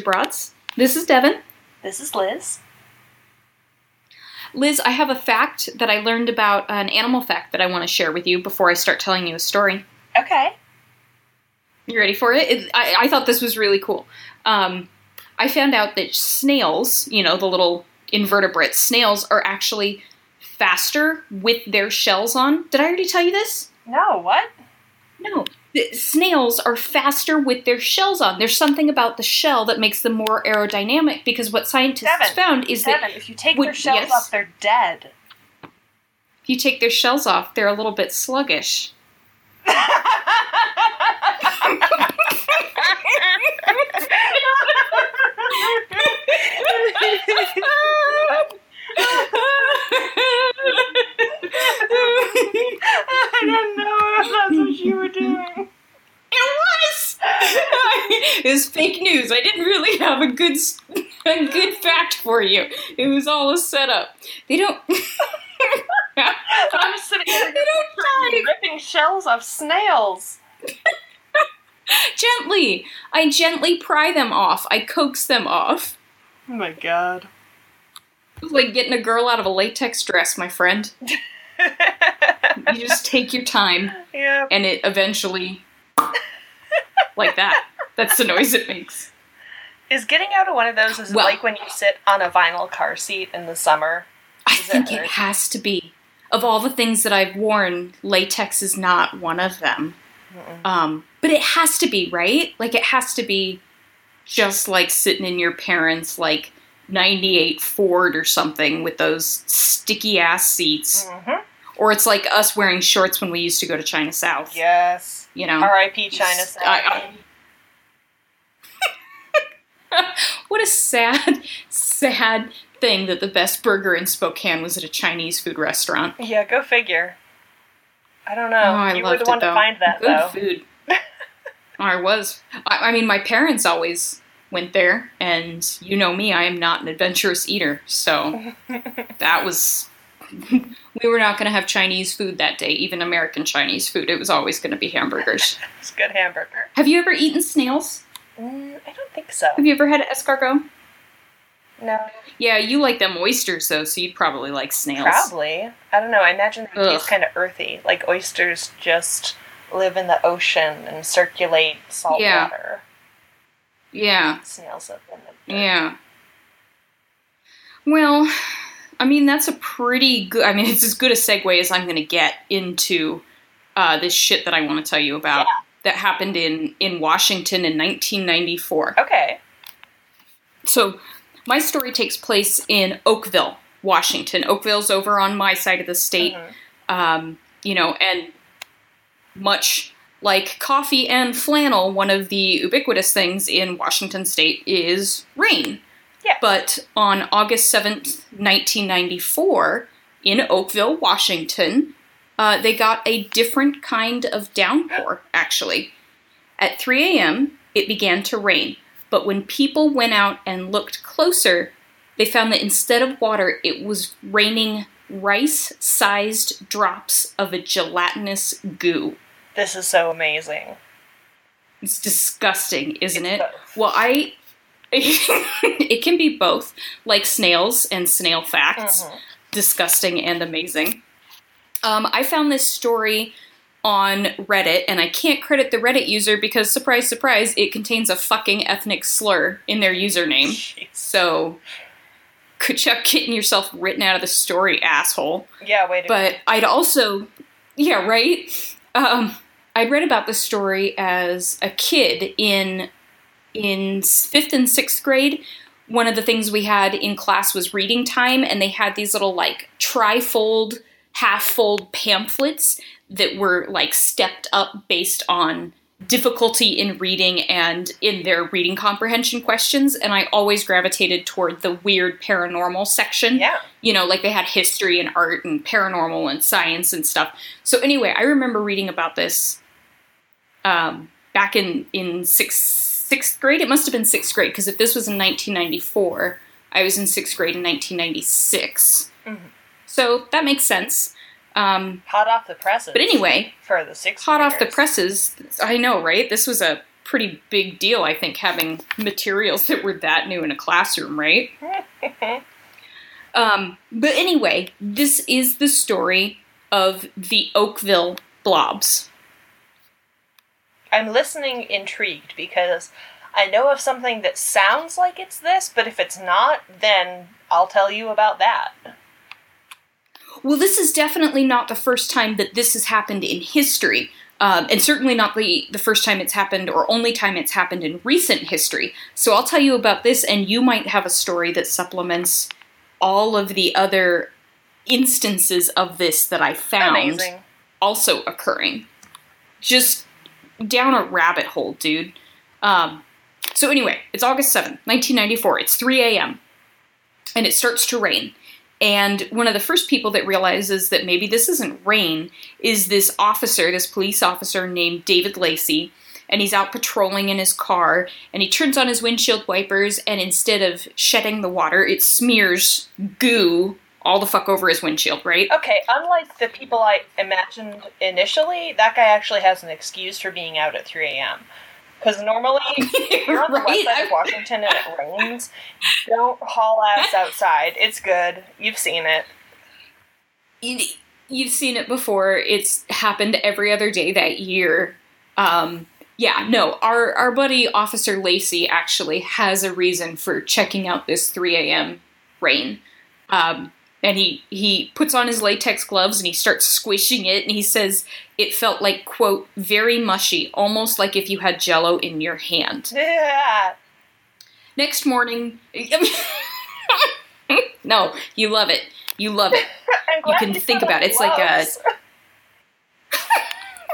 Broads. This is Devon. This is Liz. Liz, I have a fact that I learned about an animal fact that I want to share with you before I start telling you a story. Okay. You ready for it? it I, I, thought this was really cool. Um, I found out that snails, you know, the little invertebrates, snails are actually faster with their shells on. Did I already tell you this? No, what? No. Snails are faster with their shells on. There's something about the shell that makes them more aerodynamic because what scientists Devon, found is Devon, that if you take would- their shells yes. off, they're dead. if you take their shells off, they're a little bit sluggish. I didn't know that's what you were doing. It was. it was fake news. I didn't really have a good a good fact for you. It was all a setup. They don't. I'm sitting here They don't die. ripping shells off snails. gently. I gently pry them off. I coax them off. Oh my god. It's like getting a girl out of a latex dress, my friend. You just take your time, yeah. and it eventually, like that. That's the noise it makes. Is getting out of one of those is Well- like when you sit on a vinyl car seat in the summer? I Is it think it hurt? has to be. Of all the things that I've worn, latex is not one of them. Um, but it has to be, right? Like it has to be just like sitting in your parents' like 98 Ford or something with those sticky ass seats. Mm-hmm. Or it's like us wearing shorts when we used to go to China South. Yes. You know? R.I.P. China South. I- What a sad, sad thing that the best burger in Spokane was at a Chinese food restaurant. Yeah, go figure. I don't know. Oh, I you were loved the it one though. to find that Good though. food. I was. I, I mean, my parents always went there, and you know me, I am not an adventurous eater, so that was. we were not going to have Chinese food that day, even American Chinese food. It was always going to be hamburgers. It's a good hamburger. have you ever eaten snails? Mm, I don't think so. Have you ever had escargot? No. Yeah, you like them oysters though, so you'd probably like snails. Probably. I don't know. I imagine they taste kind of earthy. Like oysters just live in the ocean and circulate salt Yeah. water. Yeah. Snails live in the Yeah. Well, I mean, that's a pretty good. I mean, it's as good a segue as I'm going to get into uh, this shit that I want to tell you about that happened in in Washington in 1994. Okay. So, my story takes place in Oakville, Washington. Oakville's over on my side of the state. Mhm. Um, you know, and much like coffee and flannel, one of the ubiquitous things in Washington state is rain. Yeah. But on August 7th, 1994, in Oakville, Washington, uh, they got a different kind of downpour, actually. At 3 a.m., it began to rain, but when people went out and looked closer, they found that instead of water, it was raining rice sized drops of a gelatinous goo. This is so amazing. It's disgusting, isn't It's it? both. Well, I. it can be both, like snails and snail facts. Mhm. Disgusting and amazing. Um, I found this story on Reddit, and I can't credit the Reddit user because, surprise, surprise, it contains a fucking ethnic slur in their username. Jeez. So, good job getting yourself written out of the story, asshole. Yeah, wait But I'd also, yeah, right. Um, I'd read about the story as a kid in in fifth and sixth grade. One of the things we had in class was reading time, and they had these little like trifold, half fold pamphlets that were like stepped up based on difficulty in reading and in their reading comprehension questions. And I always gravitated toward the weird paranormal section Yeah. you know, like they had history and art and paranormal and science and stuff. So anyway, I remember reading about this um, back in in sixth sixth grade. It must have been sixth grade because if this was in 1994, I was in sixth grade in 1996. Mhm. So that makes sense. Um, Hot off the presses. but anyway, for the six. hot off the presses. I know, right? This was a pretty big deal, I think, having materials that were that new in a classroom, right? Um, but anyway, this is the story of the Oakville Blobs. I'm listening intrigued because I know of something that sounds like it's this, but if it's not, then I'll tell you about that. Well, this is definitely not the first time that this has happened in history. Um, and certainly not the, the first time it's happened or only time it's happened in recent history. So I'll tell you about this, and you might have a story that supplements all of the other instances of this that I found Amazing. also occurring. Just down a rabbit hole, dude. Um, so anyway, it's August 7th, 1994. It's 3 a.m. and it starts to rain. And one of the first people that realizes that maybe this isn't rain is this officer, this police officer named David Lacey. And he's out patrolling in his car, and he turns on his windshield wipers, and instead of shedding the water, it smears goo all the fuck over his windshield, right? Okay, unlike the people I imagined initially, that guy actually has an excuse for being out at 3 a.m. Because normally, if you're on the west side of Washington and it rains, don't haul ass outside. It's good. You've seen it. you- you've seen it before. It's happened every other day that year. Um, yeah, no, our our buddy Officer Lacey actually has a reason for checking out this 3 a.m. rain. Um, and he he puts on his latex gloves and he starts squishing it and he says it felt like quote very mushy, almost like if you had jello in your hand. Yeah. Next morning, no, you love it. You love it. I'm can you think about it. It's like a-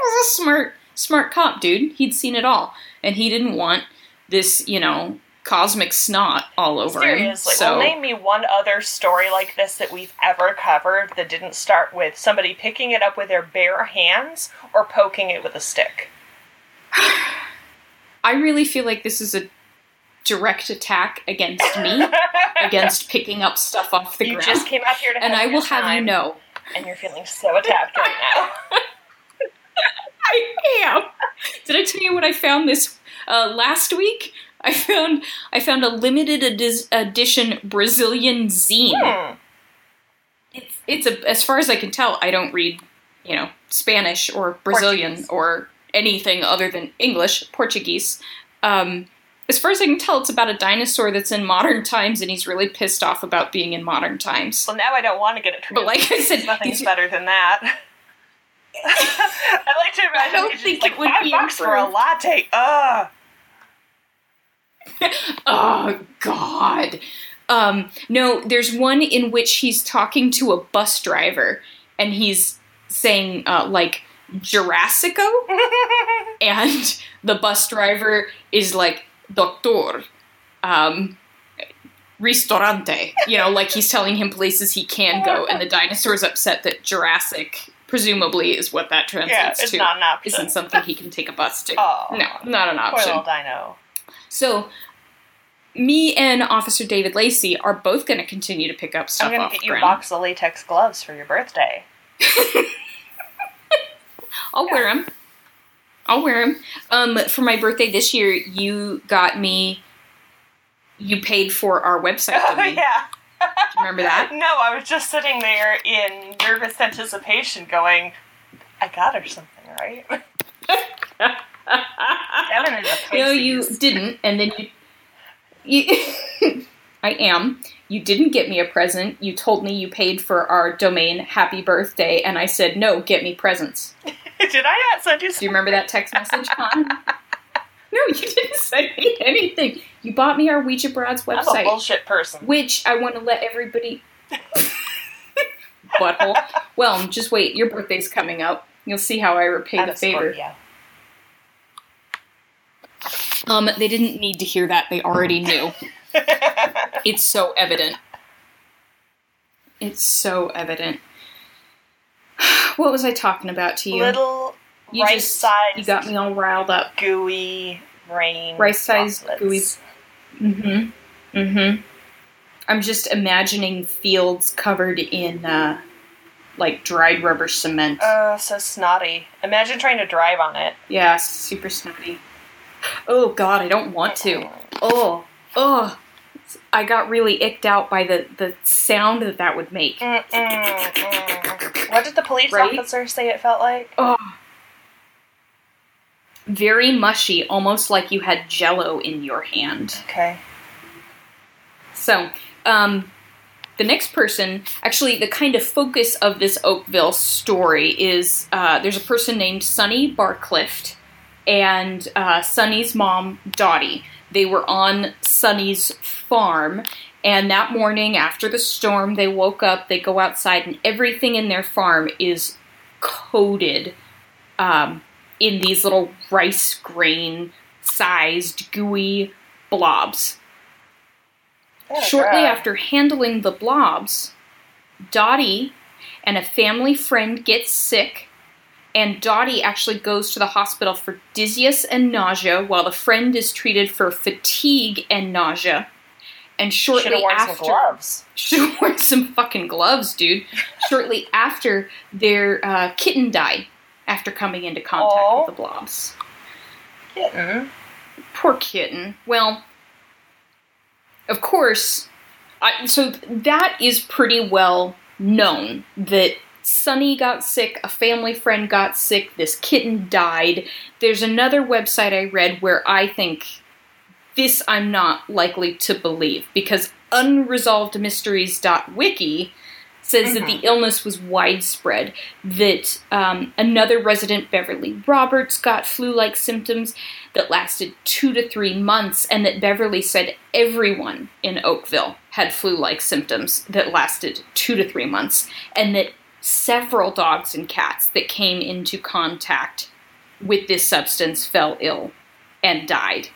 was a smart smart cop, dude. He'd seen it all, and he didn't want this, you know, cosmic snot all over him. Seriously, So well, name me one other story like this that we've ever covered that didn't start with somebody picking it up with their bare hands or poking it with a stick. I really feel like this is a direct attack against me, against picking up stuff off the you ground. just came out here to and I will have you know, and you're feeling so attacked right now. I am. Did I tell you what I found this uh, last week? I found I found a limited edi- edition Brazilian zine. Hmm. it's it's a as far as I can tell, I don't read, you know, Spanish or Brazilian Portuguese. or anything other than English, Portuguese. Um, as far as I can tell, it's about a dinosaur that's in modern times, and he's really pissed off about being in modern times. Well, now I don't want to get it. But like I said, nothing's better than that. I like to imagine don't he's just think like, it would five be bucks for a latte. Ugh. Oh God. Um, no, there's one in which he's talking to a bus driver, and he's saying uh, like Jurassico, and the bus driver is like Doctor, um, Ristorante. You know, like he's telling him places he can go, and the dinosaur's upset that Jurassic, presumably, is what that yeah, translates it's to. not an option. Isn't something he can take a bus to. Oh. No, not an option. Poor little dino. So, me and Officer David Lacey are both going to continue to pick up stuff I'm gonna get the you a box of latex gloves for your birthday. I'll wear them. I'll wear them. Um, for my birthday this year, you got me. You paid for our website. Oh yeah. Do you remember that? No, I was just sitting there in nervous anticipation, going, "I got her something, right?" Evan is a no, you didn't, and then you. You I am. You didn't get me a present. You told me you paid for our domain. Happy birthday, and I said no. Get me presents. Did I not send you? Do you remember that text message, Con? no, you didn't send me anything. You bought me our Ouija Broads I'm a website, bullshit person. which I want to let everybody. Butthole. Well, just wait. Your birthday's coming up. You'll see how I repay I'm the favor. Scorpio. Um, they didn't need to hear that. They already knew. It's so evident. It's so evident. What was I talking about to you? Little you rice just sized, you got me all riled up. gooey rain. Rice-sized, gooey. Mm-hmm. Mm-hmm. I'm just imagining fields covered in uh, like dried rubber cement. Oh, so snotty. Imagine trying to drive on it. yeah, super snotty. Oh God, I don't want to. Oh, oh. I got really icked out by the, the sound that that would make. Mm, mm, mm. What did the police Right? officer say it felt like? Oh. Very mushy, almost like you had jello in your hand. Okay. So, um, the next person, actually, the kind of focus of this Oakville story is uh, there's a person named Sonny Barclift and uh, Sonny's mom, Dottie. They were on Sonny's farm, and that morning after the storm, they woke up, they go outside, and everything in their farm is coated um, in these little rice grain sized gooey blobs. Oh, Shortly God. after handling the blobs, Dottie and a family friend get sick, and Dottie actually goes to the hospital for dizziness and nausea, while the friend is treated for fatigue and nausea. And shortly worn after, some gloves. should have worn some fucking gloves, dude. shortly after, their uh, kitten died after coming into contact Aw. with the blobs. Kitten. Poor kitten. Well, of course, I, so that is pretty well known that Sonny got sick, a family friend got sick, this kitten died. There's another website I read where I think this I'm not likely to believe because unresolvedmysteries.wiki says that the illness was widespread, that um, another resident, Beverly Roberts, got flu like symptoms that lasted two to three months, and that Beverly said everyone in Oakville had flu like symptoms that lasted two to three months, and that several dogs and cats that came into contact with this substance fell ill and died.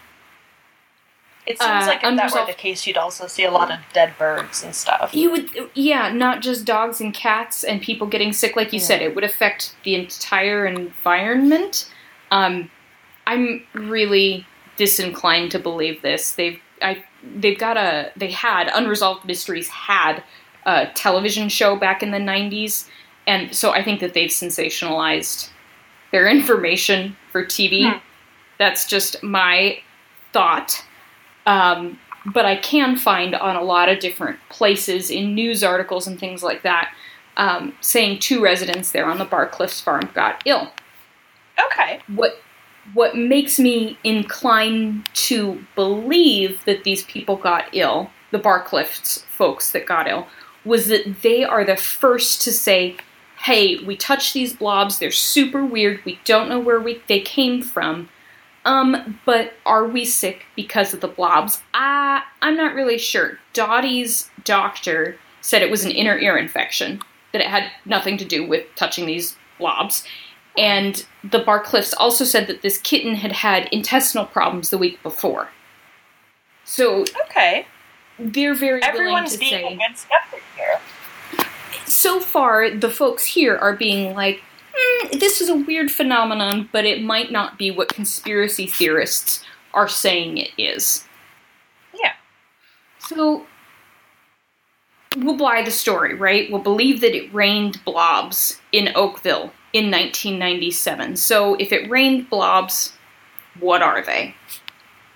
It seems Uh, like if that were the case, you'd also see a lot of dead birds and stuff. You would, yeah, not just dogs and cats and people getting sick, like you said, it would affect the entire environment. Um, I'm really disinclined to believe this. They've, I, they've got a, they had Unresolved Mysteries had a television show back in the '90s, and so I think that they've sensationalized their information for TV. Hmm. That's just my thought. Um, but I can find on a lot of different places in news articles and things like that um, saying two residents there on the Barcliffs farm got ill. Okay. What what makes me inclined to believe that these people got ill, the Barcliffs folks that got ill, was that they are the first to say, "Hey, we touched these blobs. They're super weird. We don't know where we they came from." Um, but are we sick because of the blobs? Uh, I'm not really sure. Dottie's doctor said it was an inner ear infection, that it had nothing to do with touching these blobs. And the Barcliffs also said that this kitten had had intestinal problems the week before. So Okay. They're very Everyone's willing to being say. a good skeptic here. so far, the folks here are being like, "Hmm, this is a weird phenomenon, but it might not be what conspiracy theorists are saying it is. Yeah. So, we'll buy the story, right? We'll believe that it rained blobs in Oakville in 1997. So, if it rained blobs, what are they?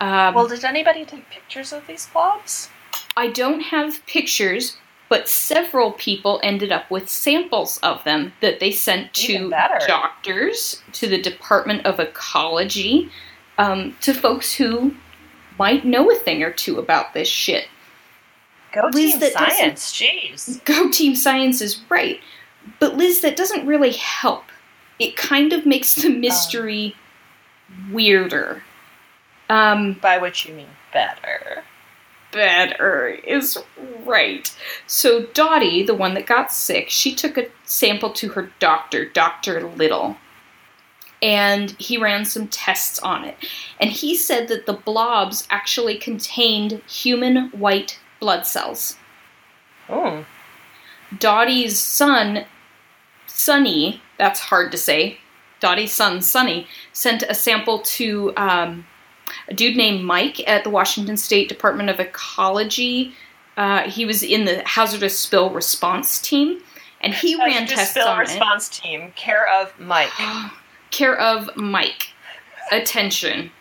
Um, Well, did anybody take pictures of these blobs? I don't have pictures, but several people ended up with samples of them that they sent to doctors, to the Department of Ecology, um, to folks who might know a thing or two about this shit. Go Liz, team science. Jeez. Go Team Science is right. But Liz, that doesn't really help. It kind of makes the mystery weirder. Um, By which you mean better. Better is right. So Dottie, the one that got sick, she took a sample to her doctor, Dr. Little. And he ran some tests on it. And he said that the blobs actually contained human white blood cells. Oh. Dottie's son, Sonny, that's hard to say, Dottie's son, Sonny, sent a sample to um, a dude named Mike at the Washington State Department of Ecology. Uh, he was in the hazardous spill response team, and he ran Hazardous tests spill on response team, care of Mike. Care of Mike. Attention.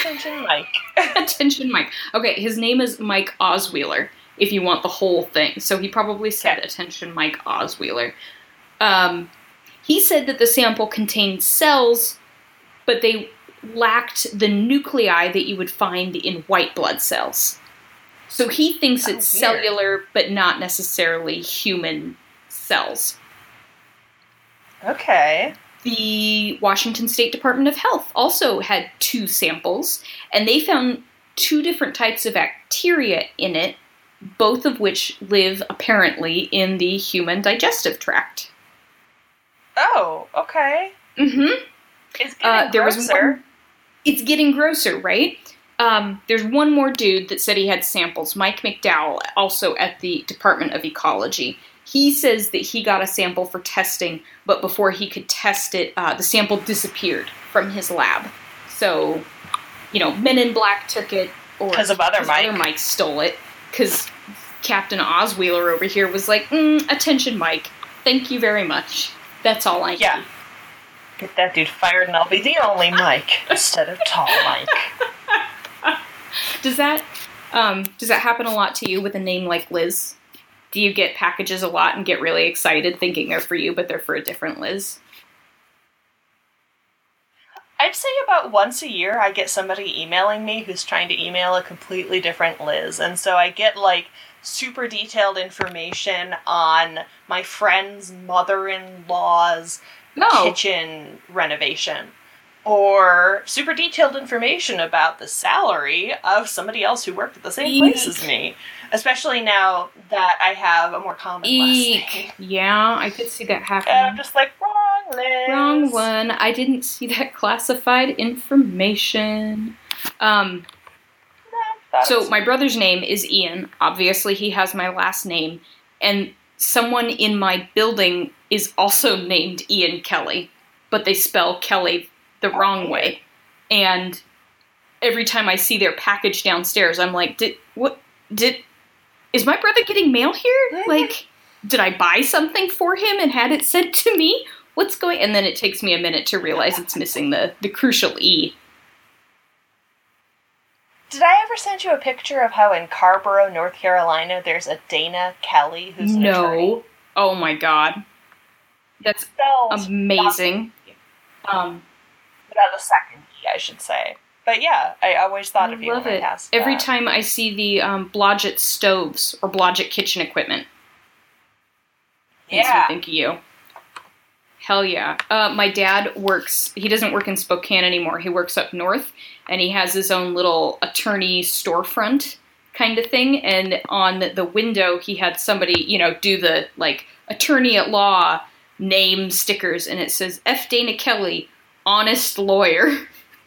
Attention, Mike. Attention, Mike. Okay, his name is Mike Osweiler. If you want the whole thing, so he probably said, Okay. "Attention, Mike Osweiler." Um, he said that the sample contained cells, but they lacked the nuclei that you would find in white blood cells. So he thinks Oh, it's weird. cellular, but not necessarily human cells. Okay. The Washington State Department of Health also had two samples, and they found two different types of bacteria in it, both of which live apparently in the human digestive tract. Oh, okay. Mm-hmm. Uh, there was one. It's getting grosser, right? Um, there's one more dude that said he had samples. Mike McDowell, also at the Department of Ecology. He says that he got a sample for testing, but before he could test it, uh, the sample disappeared from his lab. So, you know, Men in Black took it, or 'Cause of other Mike. other Mike stole it, because Captain Osweiler over here was like, mm, "Attention, Mike. Thank you very much. That's all I need." Get that dude fired, and I'll be the only Mike instead of tall Mike. Does that um, does that happen a lot to you with a name like Liz? Do you get packages a lot and get really excited thinking they're for you, but they're for a different Liz? I'd say about once a year I get somebody emailing me who's trying to email a completely different Liz. And so I get like super detailed information on my friend's mother in law's No. kitchen renovation. Or super detailed information about the salary of somebody else who worked at the same place as me. Especially now that I have a more common last name. Yeah, I could see that happening. And I'm just like, wrong Liz. Wrong one. I didn't see that classified information. Um, Thought so my brother's name is Ian. Obviously, he has my last name, and someone in my building is also named Ian Kelly, but they spell Kelly the wrong way. And every time I see their package downstairs, I'm like, "Did what? Did is my brother getting mail here? Like, did I buy something for him and had it sent to me? What's going?" And then it takes me a minute to realize it's missing the the crucial E. Did I ever send you a picture of how in Carrboro, North Carolina, there's a Dana Kelly who's an attorney? No. Oh my god. That's amazing. Um, without the second E, I should say. But yeah, I always thought I of you love it. Every that. time I see the um, Blodgett stoves or Blodgett kitchen equipment, makes me Yeah. think of you. Hell yeah. Uh, my dad works, he doesn't work in Spokane anymore. He works up north and he has his own little attorney storefront kind of thing. And on the window, he had somebody, you know, do the like attorney at law name stickers and it says F. Dana Kelly, honest lawyer.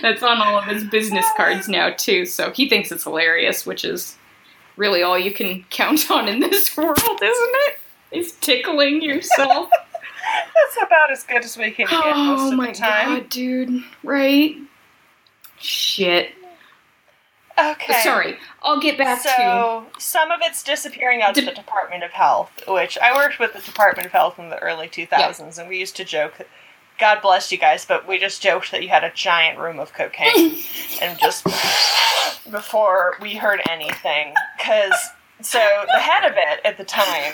That's on all of his business cards now too. So he thinks it's hilarious, which is really all you can count on in this world, isn't it? Is tickling yourself. That's about as good as we can get most oh of my the time. god, dude! Right? Shit. Okay. Sorry. I'll get back to. so some of it's disappearing out of Dep- the Department of Health, which I worked with the Department of Health in the early 2000s, and we used to joke. God bless you guys, but we just joked that you had a giant room of cocaine, and just before we heard anything, because so the head of it at the time,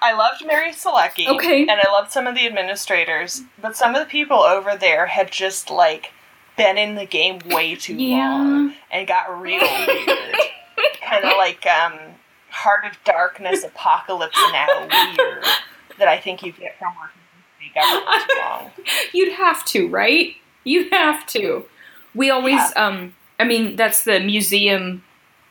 I loved Mary Selecky, Okay. and I loved some of the administrators, but some of the people over there had just like been in the game way too Yeah. long and got real weird. kind of like um, Heart of Darkness, Apocalypse Now weird that I think you get from working with the government too long. You'd have to, right? You'd have to. We always, um, I mean, that's the museum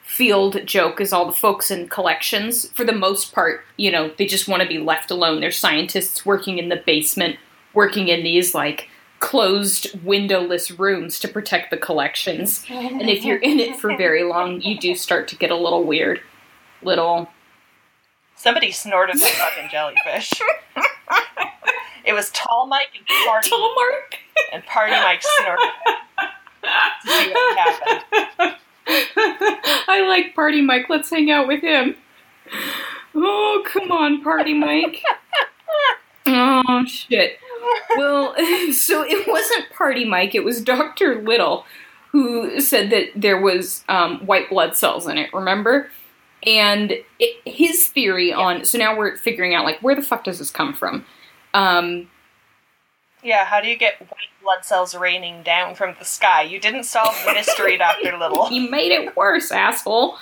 field joke is all the folks in collections. For the most part, you know, they just want to be left alone. They're scientists working in the basement, working in these, like, closed windowless rooms to protect the collections. And if you're in it for very long, you do start to get a little weird. Little. Somebody snorted that fucking jellyfish. It was Tall Mike and Party, Mike. Tall Mark! and Party Mike snorted to see what happened. I like Party Mike. Let's hang out with him. Oh, come on, Party Mike. Oh, shit. Well, so it wasn't Party Mike, it was Dr. Little who said that there was um, white blood cells in it, remember? And it, his theory Yeah. on, so now we're figuring out, like, where the fuck does this come from? Um, Yeah, how do you get white blood cells raining down from the sky? You didn't solve the mystery, Dr. Little. he made it worse, asshole.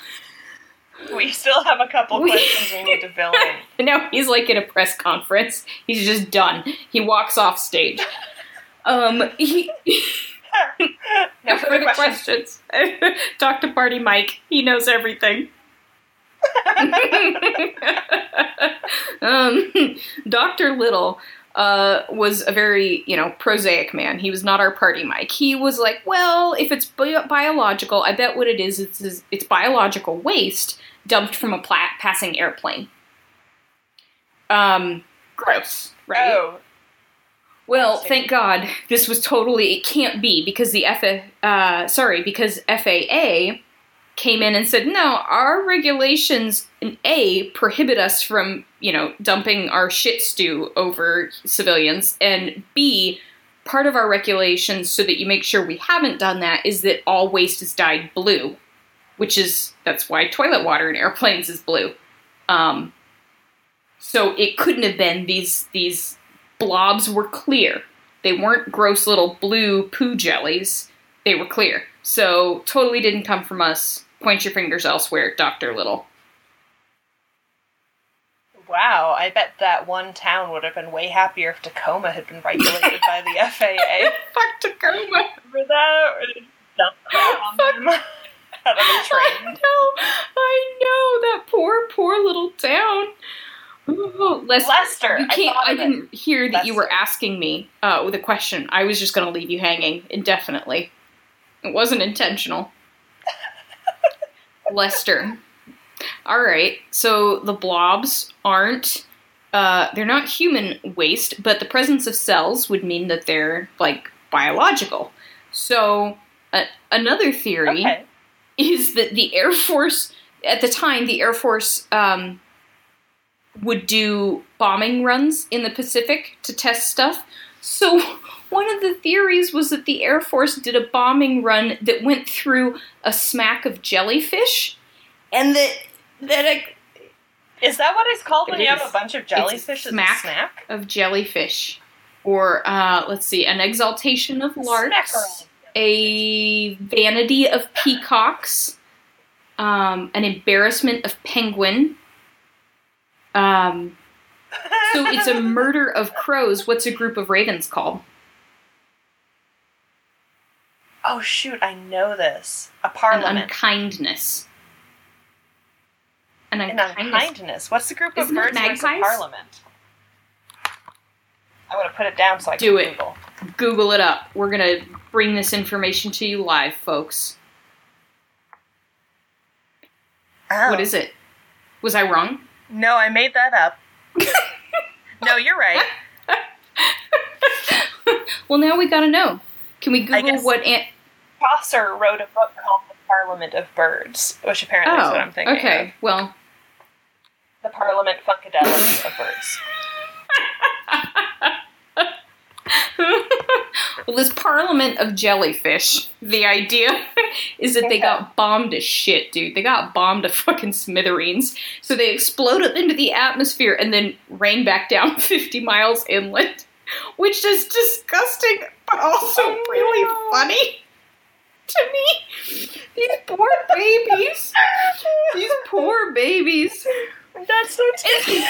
We still have a couple We- questions we need to fill in. Now he's like at a press conference. He's just done. He walks off stage. Um, he, No further further questions. questions. Talk to Party Mike. He knows everything. um, Dr. Little uh, was a very, you know, prosaic man. He was not our party Mike. He was like, well, if it's bi- biological, I bet what it is, it's, it's biological waste dumped from a pla- passing airplane. Um, gross, right? Oh, Well, thank God this was totally it can't be because the F uh sorry, because FAA came in and said, "No, our regulations in A prohibit us from, you know, dumping our shit stew over civilians and B part of our regulations so that you make sure we haven't done that is that all waste is dyed blue, which is that's why toilet water in airplanes is blue. Um so it couldn't have been these these blobs were clear. They weren't gross little blue poo jellies. They were clear. So totally didn't come from us. Point your fingers elsewhere, Dr. Little. wow. I bet that one town would have been way happier if Tacoma had been regulated by the FAA. Fuck Tacoma. Remember that? Or they dump crap out of the I know, I know that poor, poor little town. Oh, Lester, Lester, you I can't. thought I, didn't hear that you were asking me uh, with a question. I was just going to leave you hanging indefinitely. It wasn't intentional. Lester. All right. So the blobs aren't. Uh, they're not human waste, but the presence of cells would mean that they're like biological. So uh, another theory Okay. Is that the Air Force, at the time, the Air Force um, would do bombing runs in the Pacific to test stuff. So, one of the theories was that the Air Force did a bombing run that went through a smack of jellyfish, and that that Is that what it's called when It you have a bunch of jellyfish smack. snack? of jellyfish, or uh, let's see, an exaltation of larks. Snackerel. A vanity of peacocks, um, an embarrassment of penguin. Um, so it's a murder of crows. What's a group of ravens called? oh shoot! I know this. A parliament. An unkindness. An An unkindness. unkindness. What's the group of Isn't birds where it's a magpies? parliament? I'm gonna put it down so I can Do it. Google. Google it up. We're gonna bring this information to you live, folks. Oh. What is it? Was I wrong? No, I made that up. no, you're right. well, now we gotta know. Can we Google what ant? Chaucer wrote a book called The Parliament of Birds, which apparently is what oh, I'm thinking. Oh, okay. of. Well, The Parliament Funkadelic of Birds. well, this parliament of jellyfish, the idea is that they got bombed to shit, dude. They got bombed to fucking smithereens. So they exploded into the atmosphere and then rain back down 50 miles inland, which is disgusting, but also Oh, really no. funny to me. These poor babies. These poor babies. That's so tasty.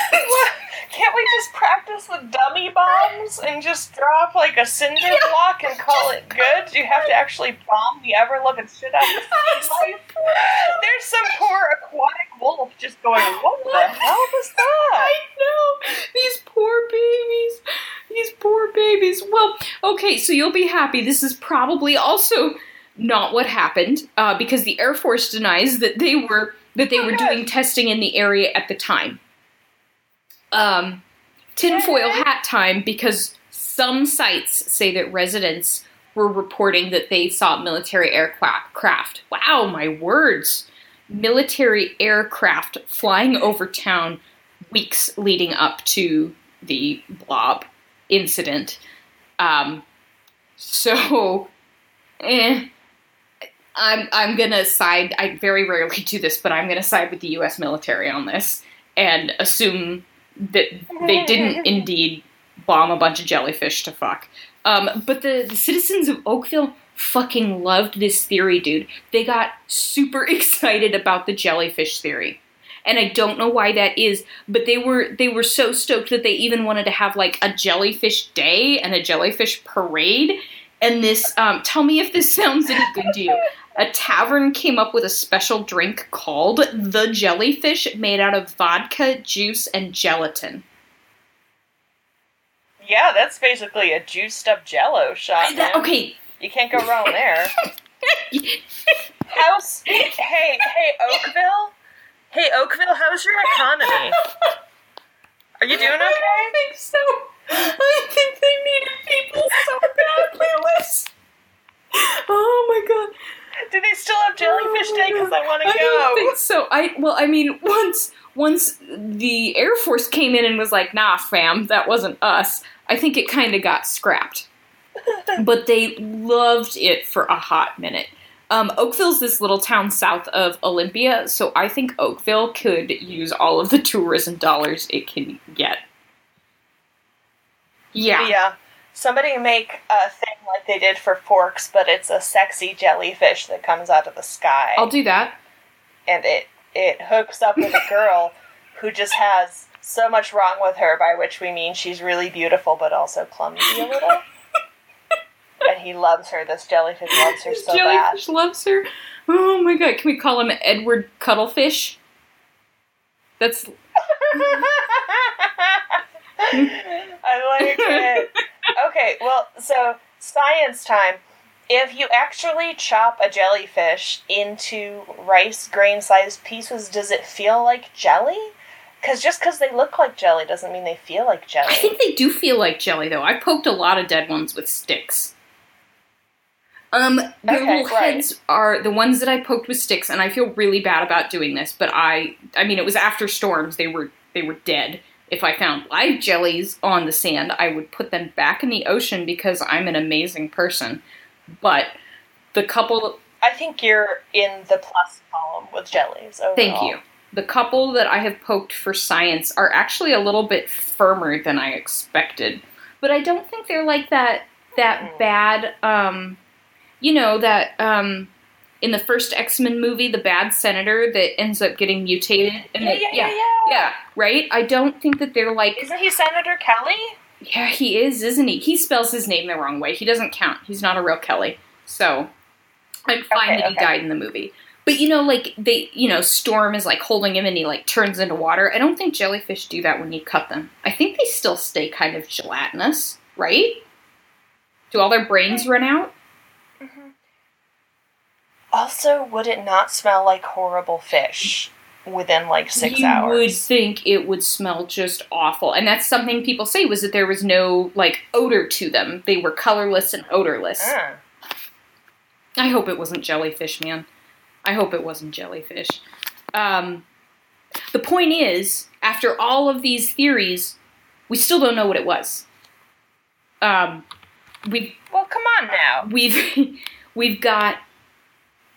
Can't we just practice the dummy bombs and just drop like a cinder block and call it good? Do you have to actually bomb the ever loving shit out of the sea life? There's some poor aquatic wolf just going, What the hell was that? I know these poor babies. These poor babies. Well, okay, so you'll be happy. This is probably also not what happened uh, because the Air Force denies that they were that they Oh, were doing testing in the area at the time. Um, tinfoil hat time because some sites say that residents were reporting that they saw military aircraft. Wow, my words! Military aircraft flying over town weeks leading up to the blob. incident. Um, so, eh, I'm I'm gonna side. I very rarely do this, but I'm gonna side with the U.S. military on this and assume that they didn't indeed bomb a bunch of jellyfish to fuck. Um, but the, the citizens of Oakville fucking loved this theory, dude. They got super excited about the jellyfish theory. And I don't know why that is, but they were they were so stoked that they even wanted to have like a jellyfish day and a jellyfish parade. And this, um, tell me if this sounds any good to you. A tavern came up with a special drink called the Jellyfish, made out of vodka, juice, and gelatin. Yeah, that's basically a juiced up jello shot. That- okay, You can't go wrong there. House hey, hey, Oakville? Hey, Oakville, how's your economy? Are you doing okay? I think so. I think they needed people so badly, Liz. Oh my god. Do they still have jellyfish Oh day? Because I want to I don't go. think so. I well, I mean, once once the Air Force came in and was like, "Nah, fam, that wasn't us." I think it kind of got scrapped, but they loved it for a hot minute. Um, Oakville's this little town south of Olympia, so I think Oakville could use all of the tourism dollars it can get. Yeah. Yeah. Somebody make a thing like they did for Forks, but it's a sexy jellyfish that comes out of the sky. I'll do that. and it it hooks up with a girl who just has so much wrong with her, by which we mean she's really beautiful but also clumsy a little. and he loves her. This jellyfish loves her so bad. Jellyfish loves her. Oh my god, can we call him Edward Cuttlefish? That's I like it. Okay, well, so science time. If you actually chop a jellyfish into rice grain sized pieces, does it feel like jelly? Because just because they look like jelly doesn't mean they feel like jelly. I think they do feel like jelly though. I poked a lot of dead ones with sticks. Um, their Okay, little right. heads are the ones that I poked with sticks, and I feel really bad about doing this. But I, I mean, it was after storms; they were they were dead. If I found live jellies on the sand, I would put them back in the ocean because I'm an amazing person. But the couple I think you're in the plus column with jellies. Overall. Thank you. The couple that I have poked for science are actually a little bit firmer than I expected, but I don't think they're like that that Mm. bad. Um, you know that um, in the first X Men movie, the bad senator that ends up getting mutated. And Yeah, they- yeah, yeah, yeah. yeah, right. I don't think that they're like. Isn't he Senator Kelly? Yeah, he is, isn't he? He spells his name the wrong way. He doesn't count. He's not a real Kelly. So I'm fine Okay, that he okay. died in the movie. But you know, like they, you know, Storm is like holding him and he like turns into water. I don't think jellyfish do that when you cut them. I think they still stay kind of gelatinous, right? Do all their brains run out? Also, would it not smell like horrible fish within like six you hours? You would think it would smell just awful, and that's something people say was that there was no like odor to them. They were colorless and odorless. Mm. I hope it wasn't jellyfish, man. I hope it wasn't jellyfish. Um, the point is, after all of these theories, we still don't know what it was. Um, we've Well, come on now. we've we've got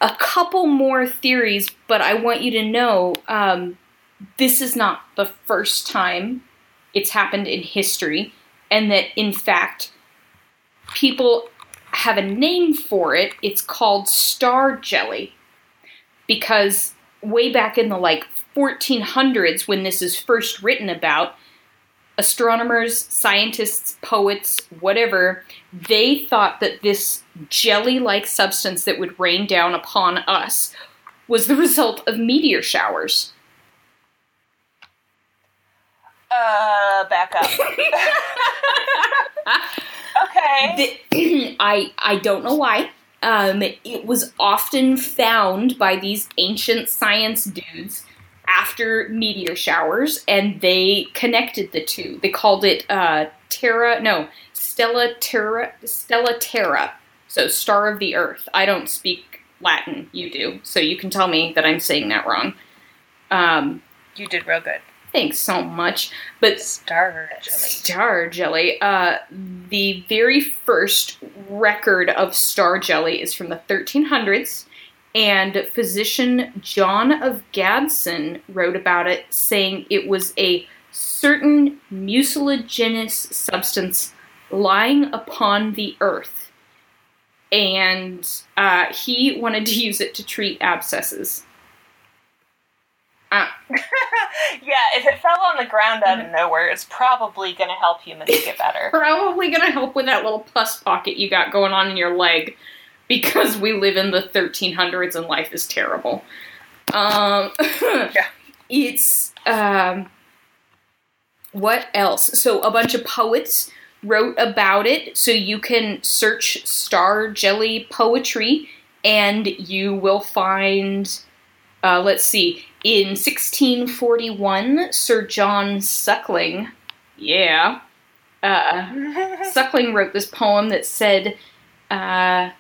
a couple more theories, but I want you to know um, this is not the first time it's happened in history, and that in fact people have a name for it. It's called star jelly because way back in the like 1400s when this is first written about astronomers, scientists, poets, whatever, they thought that this jelly like substance that would rain down upon us was the result of meteor showers. Uh, back up. okay. The- I I don't know why. Um, it was often found by these ancient science dudes after meteor showers, and they connected the two. They called it uh, Terra, no, Stella Terra, Stella Terra. So Star of the Earth. I don't speak Latin. You do, so you can tell me that I'm saying that wrong. Um, You did real good. Thanks so much. But Star jelly. Star jelly. Uh, the very first record of star jelly is from the 1300s, and physician John of Gadsden wrote about it, saying it was a certain mucilaginous substance lying upon the earth, and uh, he wanted to use it to treat abscesses. Uh, yeah, if it fell on the ground out of nowhere, it's probably going to help humans get better. probably gonna help with that little pus pocket you got going on in your leg because we live in the 1300s and life is terrible. Um, Yeah. It's um, what else? So a bunch of poets wrote about it. So you can search star jelly poetry, and you will find. Uh, let's see. In 1641, Sir John Suckling, yeah, uh, Suckling wrote this poem that said, uh,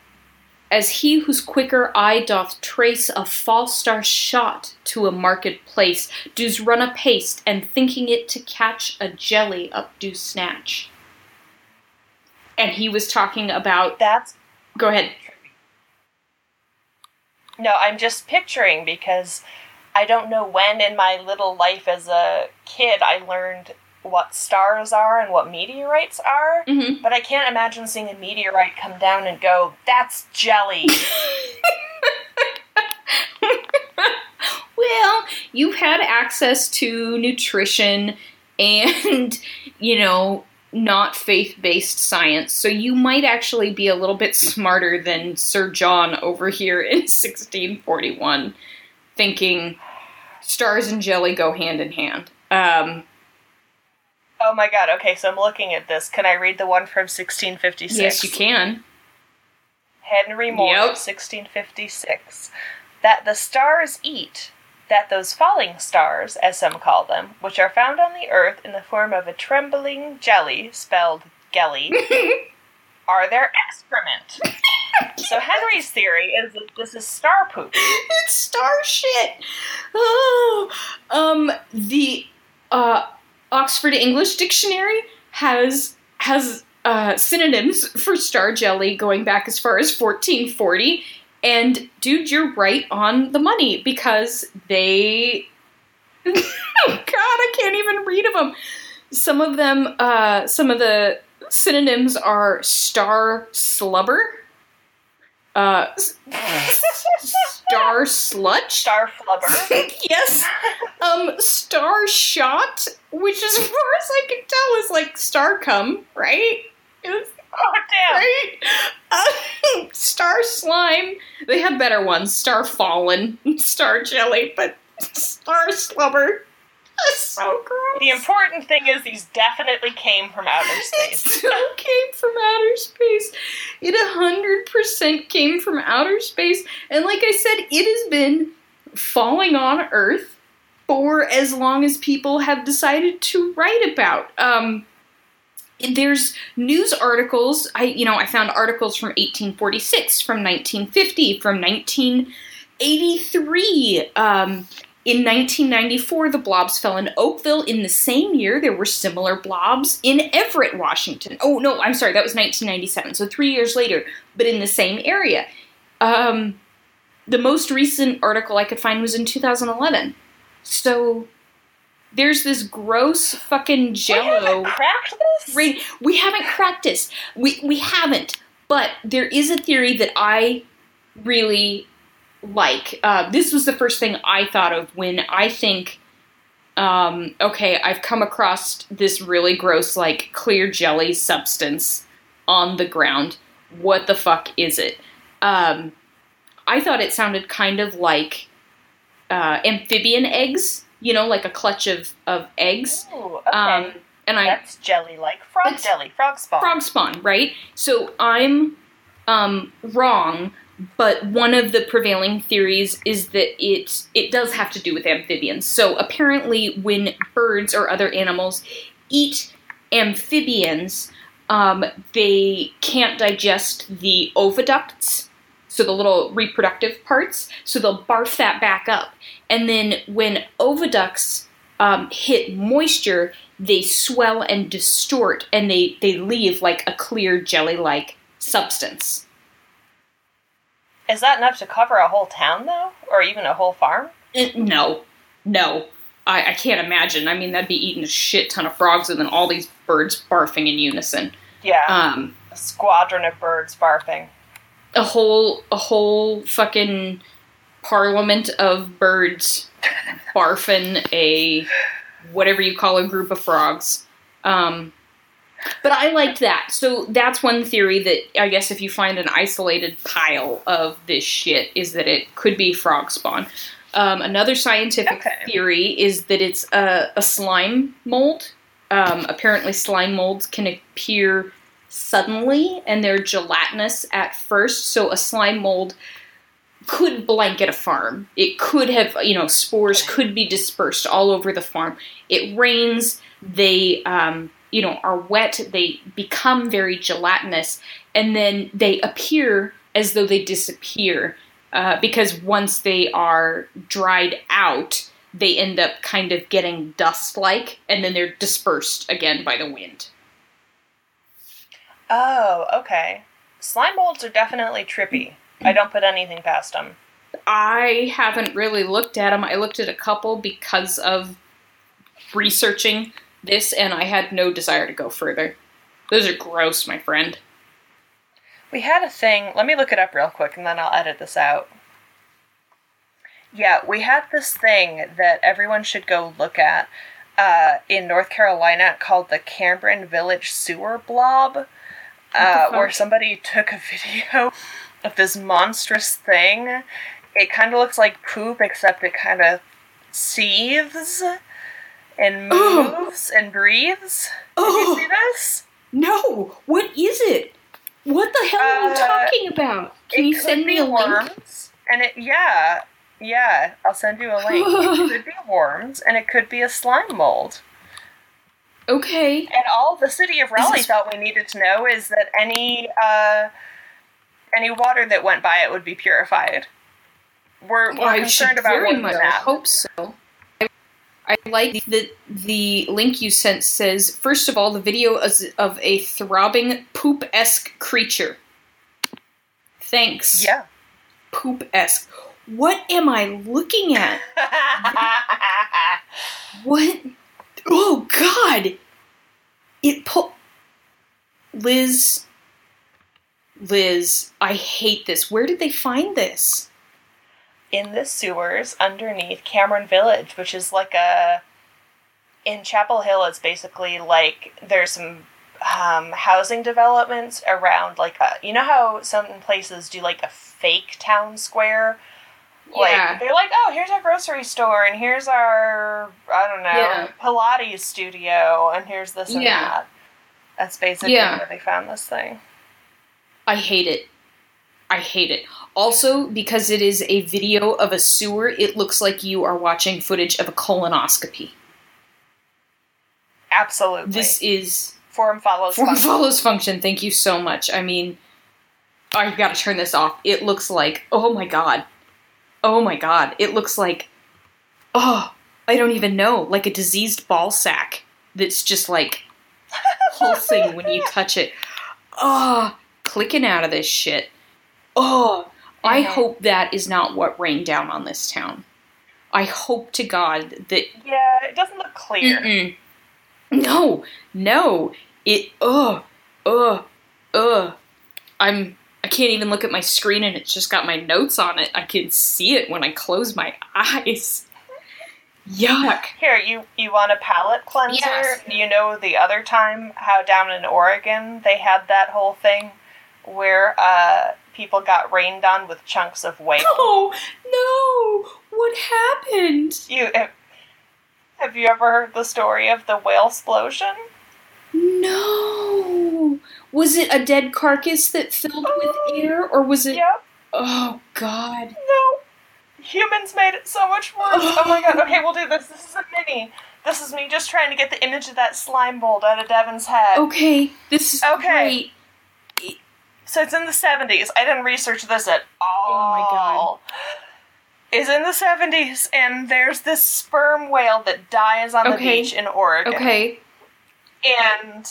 As he whose quicker eye doth trace a false star shot to a market place, does run apace, and thinking it to catch a jelly up do snatch. And he was talking about. That's Go ahead. no, I'm just picturing because I don't know when in my little life as a kid I learned what stars are and what meteorites are. hmm But I can't imagine seeing a meteorite come down and go, "That's jelly." well, you've had access to nutrition and, you know, not faith based science, so you might actually be a little bit smarter than Sir John over here in 1641, thinking stars and jelly go hand in hand. Um, oh my god. Okay, so I'm looking at this. Can I read the one from 1656? yes, you can. Henry More, Yep. 1656. That the stars eat, that those falling stars, as some call them, which are found on the earth in the form of a trembling jelly, spelled gelly, are their excrement. so Henry's theory is that this is star poop. it's star shit. Oh, um, the uh, Oxford English Dictionary has has uh, synonyms for star jelly going back as far as 1440. And dude, you're right on the money because they. oh God, I can't even read of them. Some of them, uh, some of the synonyms are star slubber, uh, star slutch, Star flubber. yes. Um, star shot, which as far as I can tell is like star cum, right? Is- Oh damn. right? Um, star slime. They have better ones. Star fallen, star jelly, but star slubber. That's so gross. The important thing is these definitely came from outer It space. still came from outer space. It a hundred percent came from outer space, and like I said, it has been falling on Earth for as long as people have decided to write about. Um, there's news articles. I you know I found articles from 1846, from 1950, from 1983. Um, in 1994, the blobs fell in Oakville. In the same year, there were similar blobs in Everett, Washington. Oh, no, I'm sorry, that was 1997, so three years later, but in the same area. Um, the most recent article I could find was in 2011. So there's this gross fucking jello. We haven't cracked this. Right, we haven't cracked this. We we haven't. But there is a theory that I really like. Uh, this was the first thing I thought of when I think, um, okay, I've come across this really gross, like clear jelly substance on the ground. What the fuck is it? Um, I thought it sounded kind of like uh, amphibian eggs. You know, like a clutch of of eggs. Ooh, okay. Um, and I That's jelly like frog jelly, frog spawn. frog spawn, right? So I'm um, wrong, but one of the prevailing theories is that it it does have to do with amphibians. So apparently, when birds or other animals eat amphibians, um, they can't digest the oviducts, so the little reproductive parts. So they'll barf that back up, and then when oviducts um, hit moisture, they swell and distort, and they they leave like a clear jelly like substance. Is that enough to cover a whole town, though, or even a whole farm? Eh, no, no, I, I can't imagine. I mean, that'd be eating a shit ton of frogs and then all these birds barfing in unison. Yeah, Um, a squadron of birds barfing. a whole a whole fucking parliament of birds barfing a whatever you call a group of frogs. Um, but I liked that. So that's one theory that I guess if you find an isolated pile of this shit is that it could be frog spawn. Um, another scientific Okay. theory is that it's a, a slime mold. Um, apparently, slime molds can appear suddenly and they're gelatinous at first. So a slime mold could blanket a farm. It could have, you know, spores could be dispersed all over the farm. It rains, they, um, you know, are wet, they become very gelatinous, and then they appear as though they disappear. Uh, because once they are dried out, they end up kind of getting dust like, and then they're dispersed again by the wind. Oh, okay. Slime molds are definitely trippy. I don't put anything past them. I haven't really looked at them. I looked at a couple because of researching this, and I had no desire to go further. Those are gross, my friend. We had a thing. Let me look it up real quick and then I'll edit this out. Yeah, we had this thing that everyone should go look at uh, in North Carolina called the Cameron Village Sewer Blob, uh, where somebody took a video of this monstrous thing. It kind of looks like poop, except it kind of seethes and moves and breathes. Did you see this? no! What is it? What the hell are you Uh, talking about? Can you send me a link? worms, and it yeah, yeah. I'll send you a link. it could be worms, and it could be a slime mold. Okay. And all the city of Raleigh this- thought we needed to know is that any uh, any water that went by it would be purified. We're, we're I concerned about very more much that. hope so. I, like that the link you sent says first of all the video is of a throbbing poop esque creature. Thanks. Yeah. Poop esque. What am I looking at? What? Oh God! It pull. Liz. Liz, I hate this. Where did they find this? In the sewers underneath Cameron Village, which is like a in Chapel Hill. It's basically like there's some um, housing developments around like a, you know how some places do like a fake town square. Like Yeah. they're like, oh, here's our grocery store, and here's our I don't know Yeah. Pilates studio, and here's this and Yeah. that. That's basically Yeah. where they found this thing. I hate it. I hate it. Also, because it is a video of a sewer, it looks like you are watching footage of a colonoscopy. Absolutely. This is form follows form function. follows function. Thank you so much. I mean, I've gotta turn this off. It looks like, oh my god. Oh my god. It looks like, oh, I don't even know, like a diseased ball sack that's just like pulsing when you touch it. Oh, clicking out of this shit. Oh, I hope that is not what rained down on this town. I hope to God that Yeah, it doesn't look clear. Mm-mm. No, no. It ugh, ugh, ugh. I'm I can't even look at my screen and it's just got my notes on it. I can see it when I close my eyes. Yuck. Here, you you want a palate cleanser? Yes. You know the other time how down in Oregon they had that whole thing where uh, people got rained on with chunks of whale. Oh no! What happened? You have, have you ever heard the story of the whale explosion? No. Was it a dead carcass that filled with air, or was it? Yep. Oh God. No. Humans made it so much worse. Oh my god. Okay, we'll do this. This is a mini. This is me just trying to get the image of that slime mold out of Devon's head. Okay, this is Okay. great. So it's in the 70s. I didn't research this at all. Oh my God. is in the 70s, and there's this sperm whale that dies on the beach in Oregon. Okay. And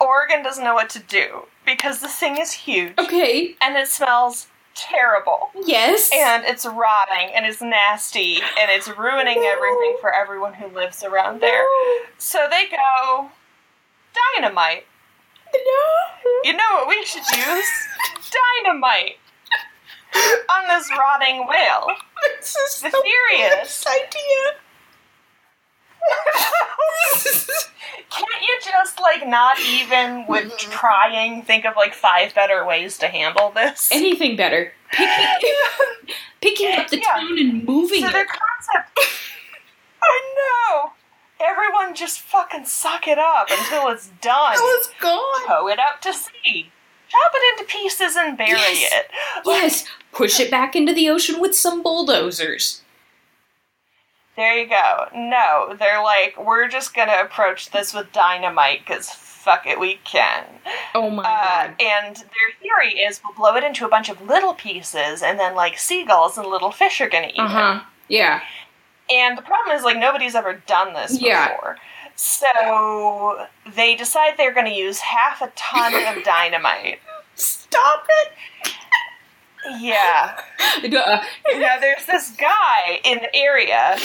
Oregon doesn't know what to do because the thing is huge Okay. and it smells terrible. Yes. And it's rotting and it's nasty and it's ruining No. everything for everyone who lives around there. So they go, dynamite. No. You know what we should use? Dynamite on this rotting whale. This is The the theory is- worst idea. Can't you just like not even with mm-hmm. trying think of like five better ways to handle this? Anything better? Picking, picking up the Yeah. tone and moving So their it. concept. I know. Everyone just fucking suck it up until it's done. it's gone. Tow it out to sea. Chop it into pieces and bury Yes. it. Yes. Push it back into the ocean with some bulldozers. There you go. No, they're like, we're just gonna approach this with dynamite because fuck it, we can. Oh my Uh, god. and their theory is we'll blow it into a bunch of little pieces, and then like seagulls and little fish are gonna eat Uh it. huh. Yeah. And the problem is, like, nobody's ever done this Yeah. before. So they decide they're going to use half a ton of dynamite. Stop it. Yeah. Now, there's this guy in the area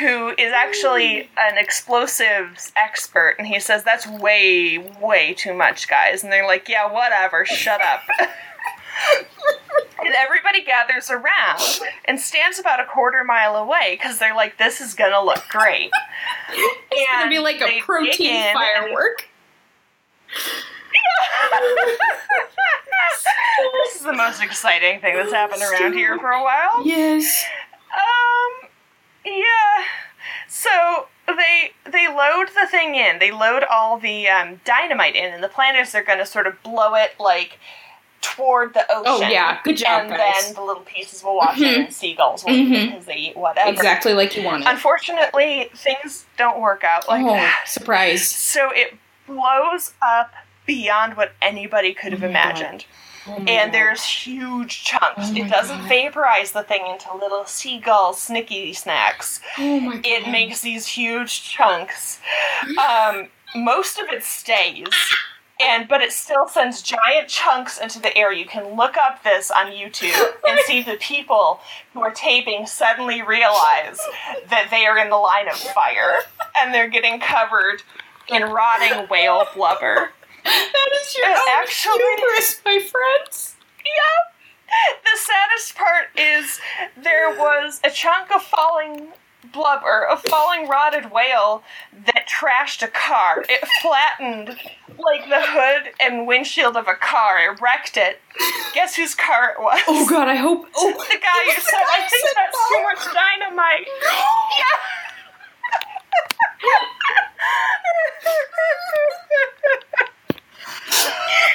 who is actually an explosives expert, and he says, That's way, way too much, guys. And they're like, Yeah, whatever, shut up. and everybody gathers around and stands about a quarter mile away because they're like, This is gonna look great. it's gonna be like a protein firework. this is the most exciting thing that's happened around here for a while. Yes. Um, yeah. So they they load the thing in. They load all the um, dynamite in, and the plan is they're going to sort of blow it like toward the ocean. Oh, yeah. Good job, and guys. then the little pieces will wash in, and seagulls will eat Mhm. it because they eat whatever. Exactly like you wanted. Unfortunately, things don't work out like oh, that. surprise. So it blows up beyond what anybody could have Oh imagined. Oh and God. there's huge chunks. Oh it doesn't God. vaporize the thing into little seagull snicky snacks. Oh my god. It makes these huge chunks. Um, most of it stays. And but it still sends giant chunks into the air. You can look up this on YouTube and see the people who are taping suddenly realize that they are in the line of fire and they're getting covered in rotting whale blubber. that is your actually- hubris, my friends. Yep. The saddest part is there was a chunk of falling blubber, a falling rotted whale that trashed a car. It flattened like the hood and windshield of a car. It wrecked it. Guess whose car it was? Oh god, I hope. Oh, The guy who said, I think that's too much dynamite.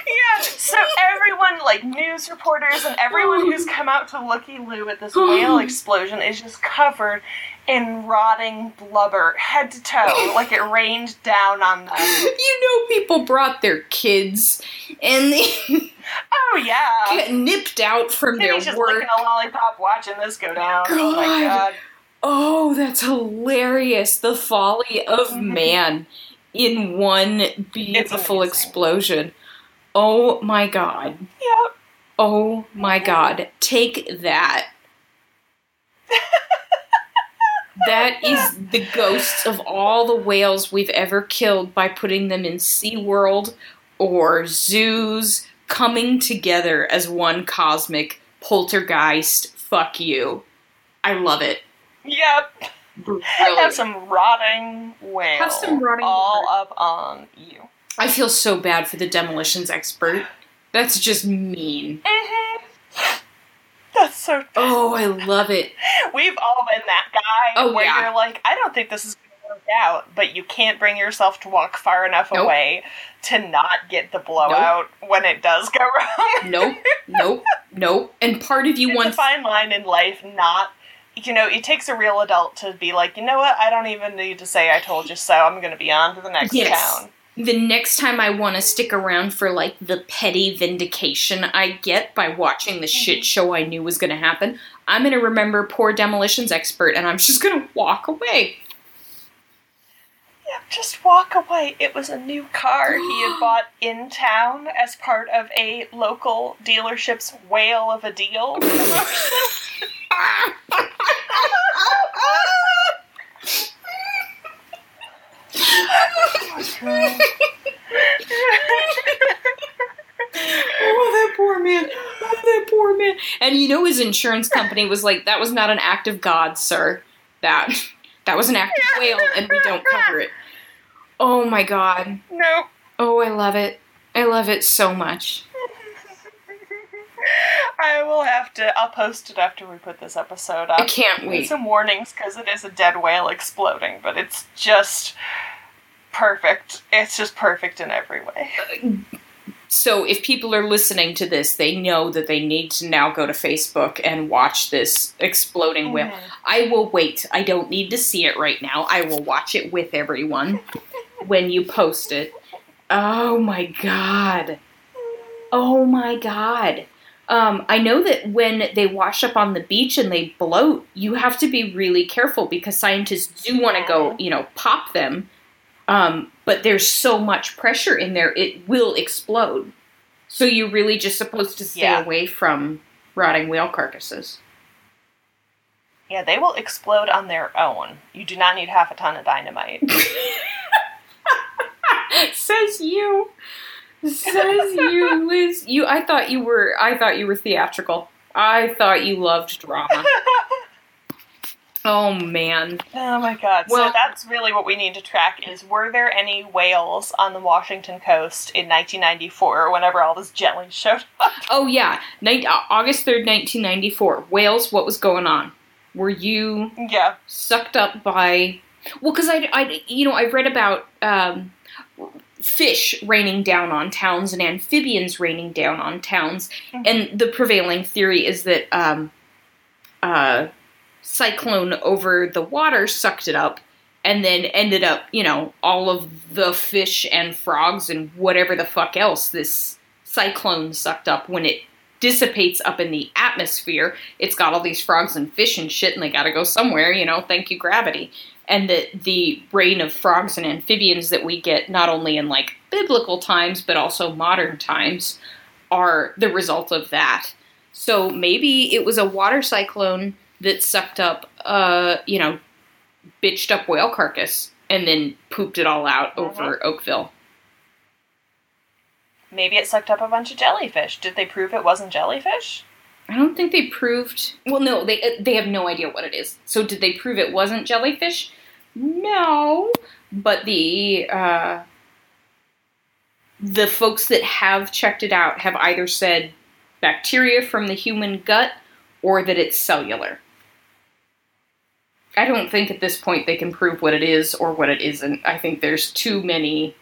yeah, so everyone, like news reporters and everyone oh. who's come out to looky loo at this whale explosion is just covered in rotting blubber, head to toe, like it rained down on them. You know, people brought their kids and they Oh yeah. get nipped out from their Timmy's just work. licking a lollipop watching this go down. Oh my God. god. Oh, that's hilarious. The folly of mm-hmm. man in one beautiful explosion. Oh my god. Yep. Oh my god. Take that. that is the ghosts of all the whales we've ever killed by putting them in SeaWorld or zoos coming together as one cosmic poltergeist. Fuck you. I love it. Yep. Brilliant. Have some rotting whale. Have some rotting all blubber. up on you. I feel so bad for the demolitions expert. That's just mean. Mm-hmm. That's so. Oh, I love it. We've all been that guy Oh, where yeah. you're like, I don't think this is going to work out, but you can't bring yourself to walk far enough Nope. away to not get the blowout when it does go wrong. Nope, nope, nope. And part of you it's a wants. fine line in life, not. You know, it takes a real adult to be like, you know what? I don't even need to say I told you so. I'm going to be on to the next Yes. town. The next time I want to stick around for like the petty vindication I get by watching the shit mm-hmm. show I knew was going to happen, I'm going to remember poor demolitions expert and I'm just going to walk away. Yeah, just walk away. It was a new car he had bought in town as part of a local dealership's whale of a deal. Oh, that poor man. Oh, that poor man. And you know his insurance company was like, that was not an act of God, sir. That that was an act of whale and we don't cover it. Oh my god. no. Oh, I love it. I love it so much. I will have to. I'll post it after we put this episode up. I can't wait. some warnings because it is a dead whale exploding, but it's just perfect. It's just perfect in every way. So if people are listening to this, they know that they need to now go to Facebook and watch this exploding whale. Mhm. I will wait. I don't need to see it right now. I will watch it with everyone when you post it. Oh my god. Oh my god. Um, I know that when they wash up on the beach and they bloat, you have to be really careful because scientists do want to go, you know, pop them. Um, but there's so much pressure in there, it will explode. So you're really just supposed to stay Yeah. away from rotting whale carcasses. Yeah, they will explode on their own. You do not need half a ton of dynamite. Says you. Says you, Liz. You. I thought you were. I thought you were theatrical. I thought you loved drama. Oh man. Oh my god. Well- so that's really what we need to track is were there any whales on the Washington coast in 1994 or whenever all this jelly showed up? Oh yeah. Night, uh, August third, nineteen ninety four. Whales, What was going on? Were you Yeah. sucked up by? Well, because I, I, you know, I've read about um, fish raining down on towns and amphibians raining down on towns, and the prevailing theory is that um, uh, cyclone over the water sucked it up, and then ended up, you know, all of the fish and frogs and whatever the fuck else this cyclone sucked up when it dissipates up in the atmosphere. It's got all these frogs and fish and shit, and they gotta go somewhere, you know, thank you, gravity. And that the rain of frogs and amphibians that we get not only in like biblical times but also modern times are the result of that. So maybe it was a water cyclone that sucked up, uh, you know, bitched up whale carcass and then pooped it all out over Oakville. Maybe it sucked up a bunch of jellyfish. Did they prove it wasn't jellyfish? I don't think they proved. Well, no, they uh, they have no idea what it is. So did they prove it wasn't jellyfish? No, but the uh, the folks that have checked it out have either said bacteria from the human gut or that it's cellular. I don't think at this point they can prove what it is or what it isn't. I think there's too many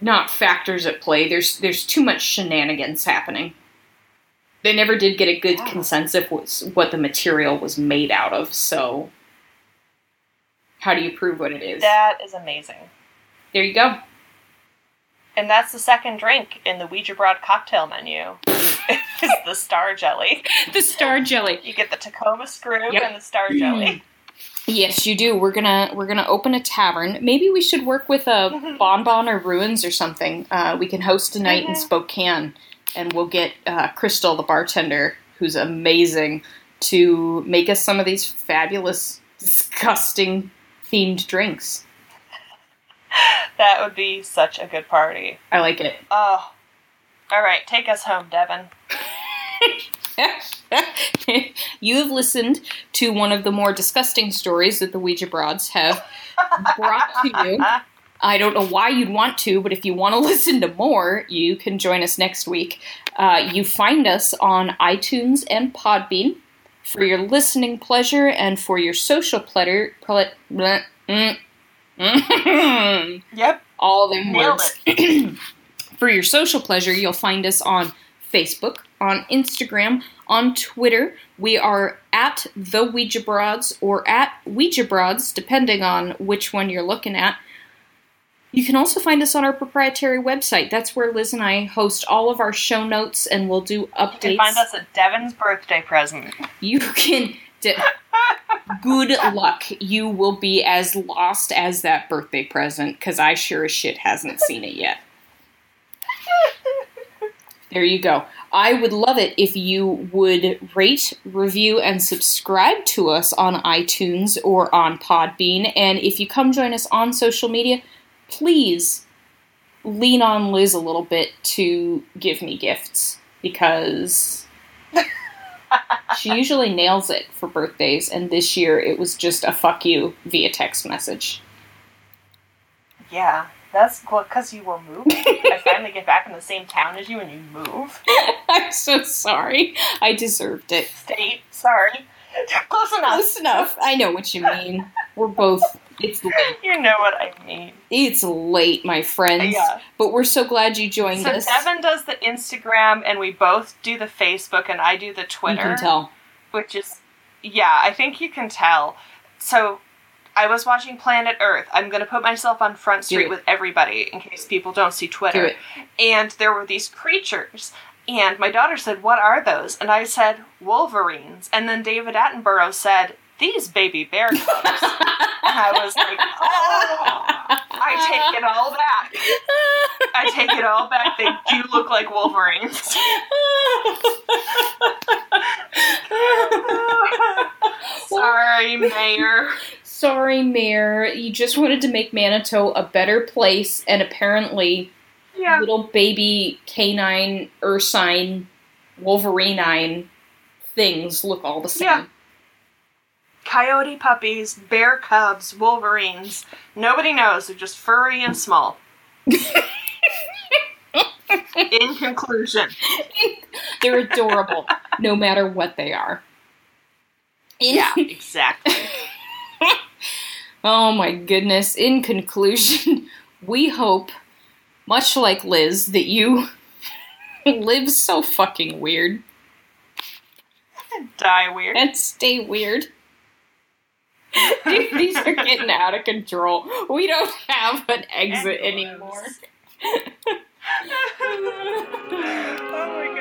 not factors at play. There's there's too much shenanigans happening. They never did get a good Yeah. consensus was what the material was made out of. So how do you prove what it is? That is amazing. there you go. And that's the second drink in the Ouija Broad cocktail menu. is the star jelly. The star jelly. You get the Tacoma screw Yep. and the star jelly. Yes, you do. We're gonna we're gonna open a tavern. Maybe we should work with a bonbon or ruins or something. Uh, we can host a night in Mhm. Spokane, and we'll get uh, Crystal, the bartender, who's amazing, to make us some of these fabulous, disgusting themed drinks. That would be such a good party. I like it. Oh. All right, take us home, Devon. you have listened to one of the more disgusting stories that the Ouija Broads have brought to you. I don't know why you'd want to, but if you want to listen to more, you can join us next week. Uh, you find us on iTunes and Podbean for your listening pleasure and for your social pleasure. Ple- Yep. all them words. For your social pleasure, you'll find us on Facebook, on Instagram, on Twitter. We are at the Ouija Broads or at Ouija Broads, depending on which one you're looking at. You can also find us on our proprietary website. That's where Liz and I host all of our show notes and we'll do updates. You can find us at Devon's birthday present. You can. De- good luck. You will be as lost as that birthday present because I sure as shit hasn't seen it yet. There you go. I would love it if you would rate, review, and subscribe to us on iTunes or on Podbean. And if you come join us on social media, please lean on Liz a little bit to give me gifts because she usually nails it for birthdays, and this year it was just a fuck you via text message. Yeah, that's because you were moving. I finally get back in the same town as you and you move. I'm so sorry. I deserved it. State, sorry. Close enough. Close enough. I know what you mean. We're both. It's late. You know what I mean. It's late, my friends. Yeah. But we're so glad you joined So us. Devon does the Instagram, and we both do the Facebook, and I do the you Twitter. can tell. which is yeah i think you can tell so i was watching planet earth i'm going to put myself on front street with everybody in case people don't see Do twitter it. and there were these creatures and my daughter said what are those and i said wolverines and then david attenborough said these baby bear cubs and i was like oh i take it all back i take it all back they do look like wolverines sorry mayor Sorry, Mayor. You just wanted to make Manitou a better place, and apparently, yeah little baby canine, ursine, wolverinine things look all the same. Yeah. Coyote puppies, bear cubs, wolverines. Nobody knows. They're just furry and small. In conclusion, They're adorable, no matter what they are. Yeah, exactly. Oh my goodness. In conclusion, we hope, much like Liz, that you live so fucking weird Die weird. and stay weird. Dude, these are getting out of control. We don't have an exit anymore. oh